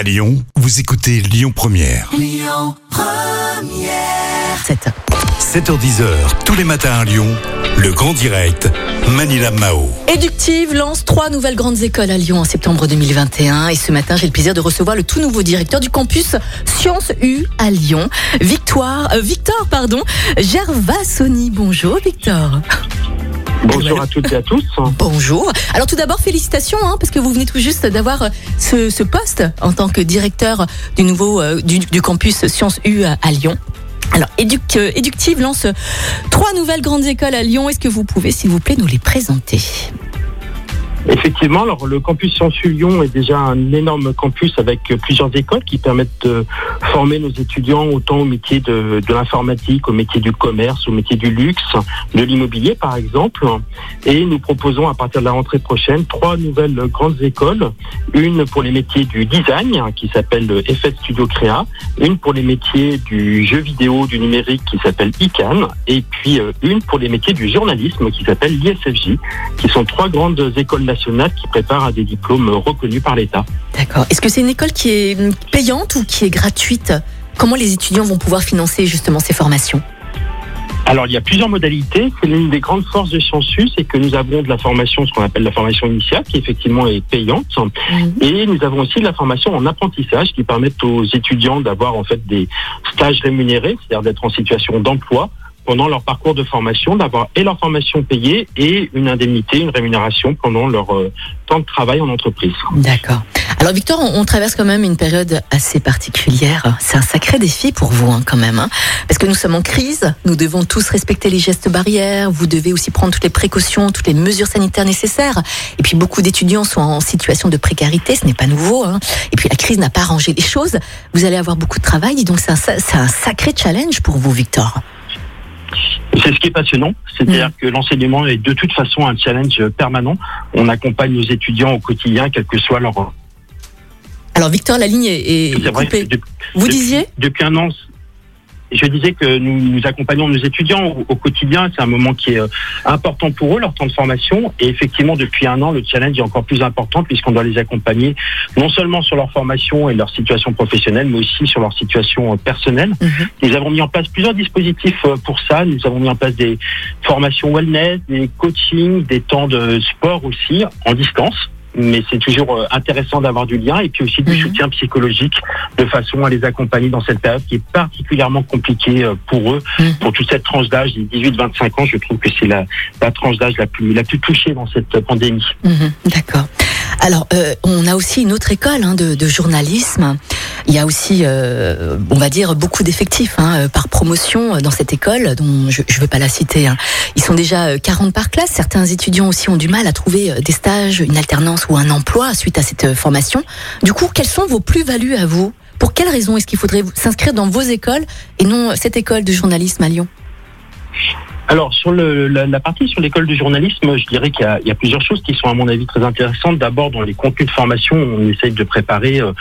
À Lyon, vous écoutez Lyon Première. 7. 7h10h, tous les matins à Lyon, le grand direct, Manila Mao. Éductive lance trois nouvelles grandes écoles à Lyon en septembre 2021 et ce matin j'ai le plaisir de recevoir le tout nouveau directeur du campus Sciences U à Lyon, Victoire, euh, Victor pardon, Gervasoni. Bonjour Victor. Bonjour à toutes et à tous. Bonjour. Alors tout d'abord félicitations hein, parce que vous venez tout juste d'avoir euh, ce, poste en tant que directeur du nouveau euh, du, campus Sciences U à, Lyon. Alors, Éduc, euh, Éductive lance trois nouvelles grandes écoles à Lyon. Est-ce que vous pouvez, s'il vous plaît, nous les présenter? Effectivement, alors le campus Sciences U Lyon est déjà un énorme campus avec plusieurs écoles qui permettent de former nos étudiants autant au métier de, l'informatique, au métier du commerce, au métier du luxe, de l'immobilier par exemple. Et nous proposons à partir de la rentrée prochaine trois nouvelles grandes écoles. Une pour les métiers du design qui s'appelle FS Studio Créa, une pour les métiers du jeu vidéo, du numérique qui s'appelle ICANN, et puis euh, une pour les métiers du journalisme qui s'appelle l'ISFJ, qui sont trois grandes écoles qui préparent à des diplômes reconnus par l'État. D'accord. Est-ce que c'est une école qui est payante ou qui est gratuite? Comment les étudiants vont pouvoir financer justement ces formations? Alors, il y a plusieurs modalités. C'est l'une des grandes forces de Sciences c'est que nous avons de la formation, ce qu'on appelle la formation initiale, qui effectivement est payante. Et nous avons aussi de la formation en apprentissage qui permettent aux étudiants d'avoir en fait des stages rémunérés, c'est-à-dire d'être en situation d'emploi pendant leur parcours de formation, d'avoir et leur formation payée et une indemnité, une rémunération pendant leur euh, temps de travail en entreprise. D'accord. Alors Victor, on, traverse quand même une période assez particulière. C'est un sacré défi pour vous hein, quand même, hein. parce que nous sommes en crise. Nous devons tous respecter les gestes barrières. Vous devez aussi prendre toutes les précautions, toutes les mesures sanitaires nécessaires. Et puis beaucoup d'étudiants sont en situation de précarité. Ce n'est pas nouveau. Hein. Et puis la crise n'a pas arrangé les choses. Vous allez avoir beaucoup de travail. Donc c'est un sacré challenge pour vous, Victor. C'est ce qui est passionnant, c'est-à-dire que l'enseignement est de toute façon un challenge permanent. On accompagne nos étudiants au quotidien, quel que soit leur. Alors Victor, la ligne est, coupée. depuis- Vous depuis- disiez? depuis un an. Je disais que nous, nous accompagnons nos étudiants au, au quotidien. C'est un moment qui est euh, important pour eux, leur temps de formation. Et effectivement, depuis un an, le challenge est encore plus important puisqu'on doit les accompagner non seulement sur leur formation et leur situation professionnelle, mais aussi sur leur situation euh, personnelle. Mhm. Nous avons mis en place plusieurs dispositifs euh, pour ça. Nous avons mis en place des formations wellness, des coachings, des temps de sport aussi en distance. Mais c'est toujours euh, intéressant d'avoir du lien et puis aussi du Mhm. soutien psychologique de façon à les accompagner dans cette période qui est particulièrement compliquée euh, pour eux, Mhm. pour toute cette tranche d'âge des 18-25 ans. Je trouve que c'est la, la tranche d'âge la plus, la plus touchée dans cette euh, pandémie. Mhm, D'accord. Alors, euh, on a aussi une autre école hein, de, de journalisme. Il y a aussi, euh, on va dire, beaucoup d'effectifs hein, euh, par promotion euh, dans cette école, dont je ne veux pas la citer. hein. Ils sont déjà euh, 40 par classe. Certains étudiants aussi ont du mal à trouver euh, des stages, une alternance ou un emploi suite à cette euh, formation. Du coup, quelles sont vos plus-values à vous? Pour quelles raisons est-ce qu'il faudrait s'inscrire dans vos écoles et non euh, cette école de journalisme à Lyon? Alors sur le, la, la partie sur l'école de journalisme, je dirais qu'il y, y a plusieurs choses qui sont à mon avis très intéressantes. D'abord dans les contenus de formation, on essaye de préparer euh,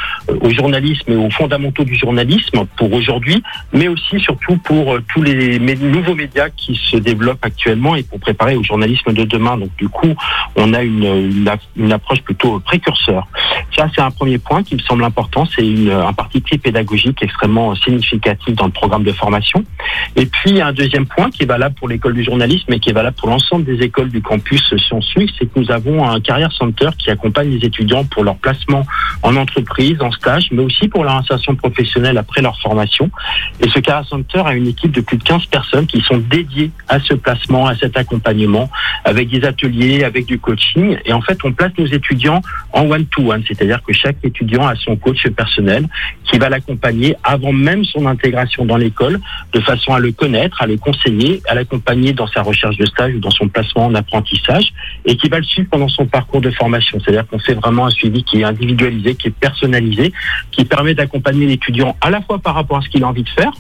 au journalisme et aux fondamentaux du journalisme pour aujourd'hui, mais aussi surtout pour euh, tous les nouveaux médias qui se développent actuellement et pour préparer au journalisme de demain. Donc du coup, on a une, une, une approche plutôt précurseur. Ça c'est un premier point qui me semble important. C'est un parti pédagogique extrêmement significatif dans le programme de formation. Et puis un deuxième point qui est valable pour l'école du journalisme et qui est valable pour l'ensemble des écoles du campus Sciences U, c'est que nous avons un carrière center qui accompagne les étudiants pour leur placement en entreprise, en stage, mais aussi pour leur insertion professionnelle après leur formation. Et ce carrière center a une équipe de plus de 15 personnes qui sont dédiées à ce placement, à cet accompagnement, avec des ateliers, avec du coaching. Et en fait, on place nos étudiants en one-to-one, c'est-à-dire que chaque étudiant a son coach personnel qui va l'accompagner avant même son intégration dans l'école de façon à le connaître, à le conseiller, à l'accompagner dans sa recherche de stage ou dans son placement en apprentissage et qui va le suivre pendant son parcours de formation. C'est-à-dire qu'on fait vraiment un suivi qui est individualisé, qui est personnalisé, qui permet d'accompagner l'étudiant à la fois par rapport à ce qu'il a envie de faire,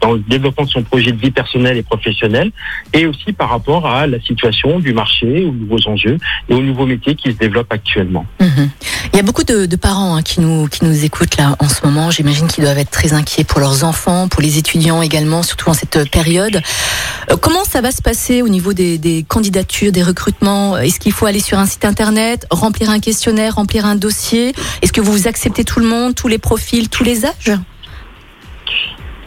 dans le développement de son projet de vie personnelle et professionnelle, et aussi par rapport à la situation du marché, aux nouveaux enjeux et aux nouveaux métiers qui se développent actuellement. Mhm. Il y a beaucoup de, parents hein, qui nous qui nous écoutent là en ce moment. J'imagine qu'ils doivent être très inquiets pour leurs enfants, pour les étudiants également, surtout en cette période. Euh, comment ça va se passer au niveau des candidatures, des recrutements? Est-ce qu'il faut aller sur un site internet, remplir un questionnaire, remplir un dossier? Est-ce que vous acceptez tout le monde, tous les profils, tous les âges?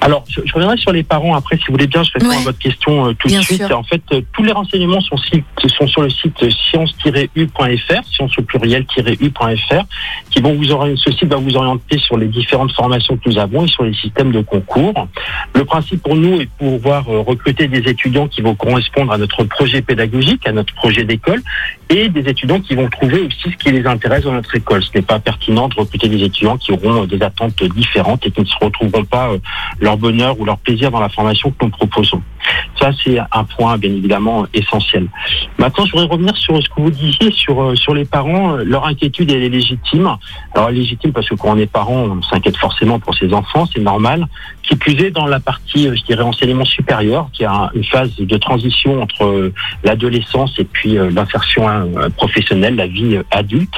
Alors, je, je, reviendrai sur les parents après, si vous voulez bien, je réponds Ouais. à votre question euh, tout Bien de suite. sûr. En fait, euh, tous les renseignements sont, site- sont sur le site science-u.fr, science au pluriel-u.fr, qui vont vous orienter, ce site va vous orienter sur les différentes formations que nous avons et sur les systèmes de concours. Le principe pour nous est de pouvoir euh, recruter des étudiants qui vont correspondre à notre projet pédagogique, à notre projet d'école, et des étudiants qui vont trouver aussi ce qui les intéresse dans notre école. Ce n'est pas pertinent de recruter des étudiants qui auront euh, des attentes différentes et qui ne se retrouveront pas euh, leur bonheur ou leur plaisir dans la formation que nous proposons. Ça, c'est un point bien évidemment essentiel. Maintenant, je voudrais revenir sur ce que vous disiez sur euh, sur les parents. Euh, Leur inquiétude elle est légitime. Alors légitime parce que quand on est parent, on s'inquiète forcément pour ses enfants, c'est normal. Qui plus est dans la partie, euh, je dirais, enseignement supérieur, qui a un- une phase de transition entre l'adolescence et puis l'insertion professionnelle, la vie adulte.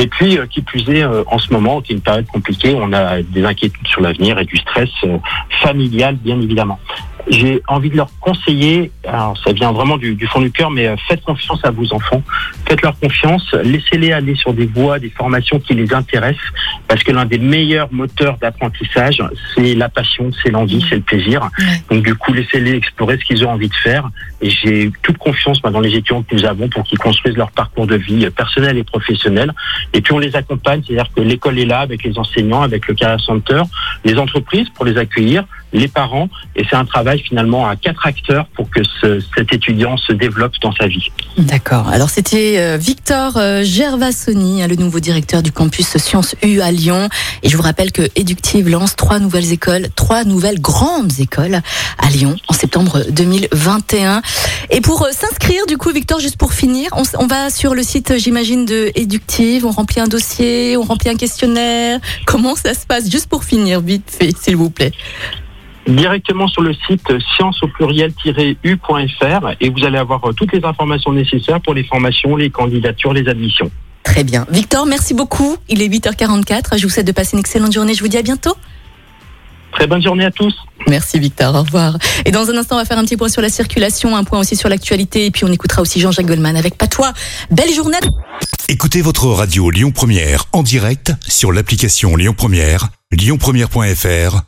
Et puis, euh, qui plus est, euh, en ce moment, qui est une période compliquée, on a des inquiétudes sur l'avenir et du stress euh, familial, bien évidemment. J'ai envie de leur conseiller, alors ça vient vraiment du, du fond du cœur, mais euh, faites confiance à vos enfants, faites-leur confiance, laissez-les aller sur des voies, des formations qui les intéressent, parce que l'un des meilleurs moteurs d'apprentissage, c'est la passion, c'est l'envie, c'est le plaisir. Donc du coup, laissez-les explorer ce qu'ils ont envie de faire. Et j'ai toute confiance dans les étudiants que nous avons pour qu'ils construisent leur parcours de vie euh, personnel et professionnel. Et puis on les accompagne, c'est-à-dire que l'école est là avec les enseignants, avec le Career Center, les entreprises pour les accueillir, les parents. Et c'est un travail finalement à quatre acteurs pour que ce- cet étudiant se développe dans sa vie. D'accord. Alors c'était euh, Victor euh, Gervasoni, hein, le nouveau directeur du campus Sciences U à Lyon. Et je vous rappelle que Eductive lance trois nouvelles écoles, trois nouvelles grandes écoles à Lyon en septembre 2021. Et pour euh, s'inscrire, du coup, Victor, juste pour finir, on, on va sur le site, j'imagine, de Eductive, on remplit un dossier, on remplit un questionnaire. Comment ça se passe? Juste pour finir, vite fait, s'il vous plaît. Directement sur le site science au pluriel-u.fr et vous allez avoir euh, toutes les informations nécessaires pour les formations, les candidatures, les admissions. Très bien. Victor, merci beaucoup. Il est 8h44. Je vous souhaite de passer une excellente journée. Je vous dis à bientôt. Très bonne journée à tous. Merci Victor, au revoir. Et dans un instant, on va faire un petit point sur la circulation, un point aussi sur l'actualité, et puis on écoutera aussi Jean-Jacques Goldman avec Patois. Belle journée. Écoutez votre radio Lyon Première en direct sur l'application Lyon Première, lyonpremière.fr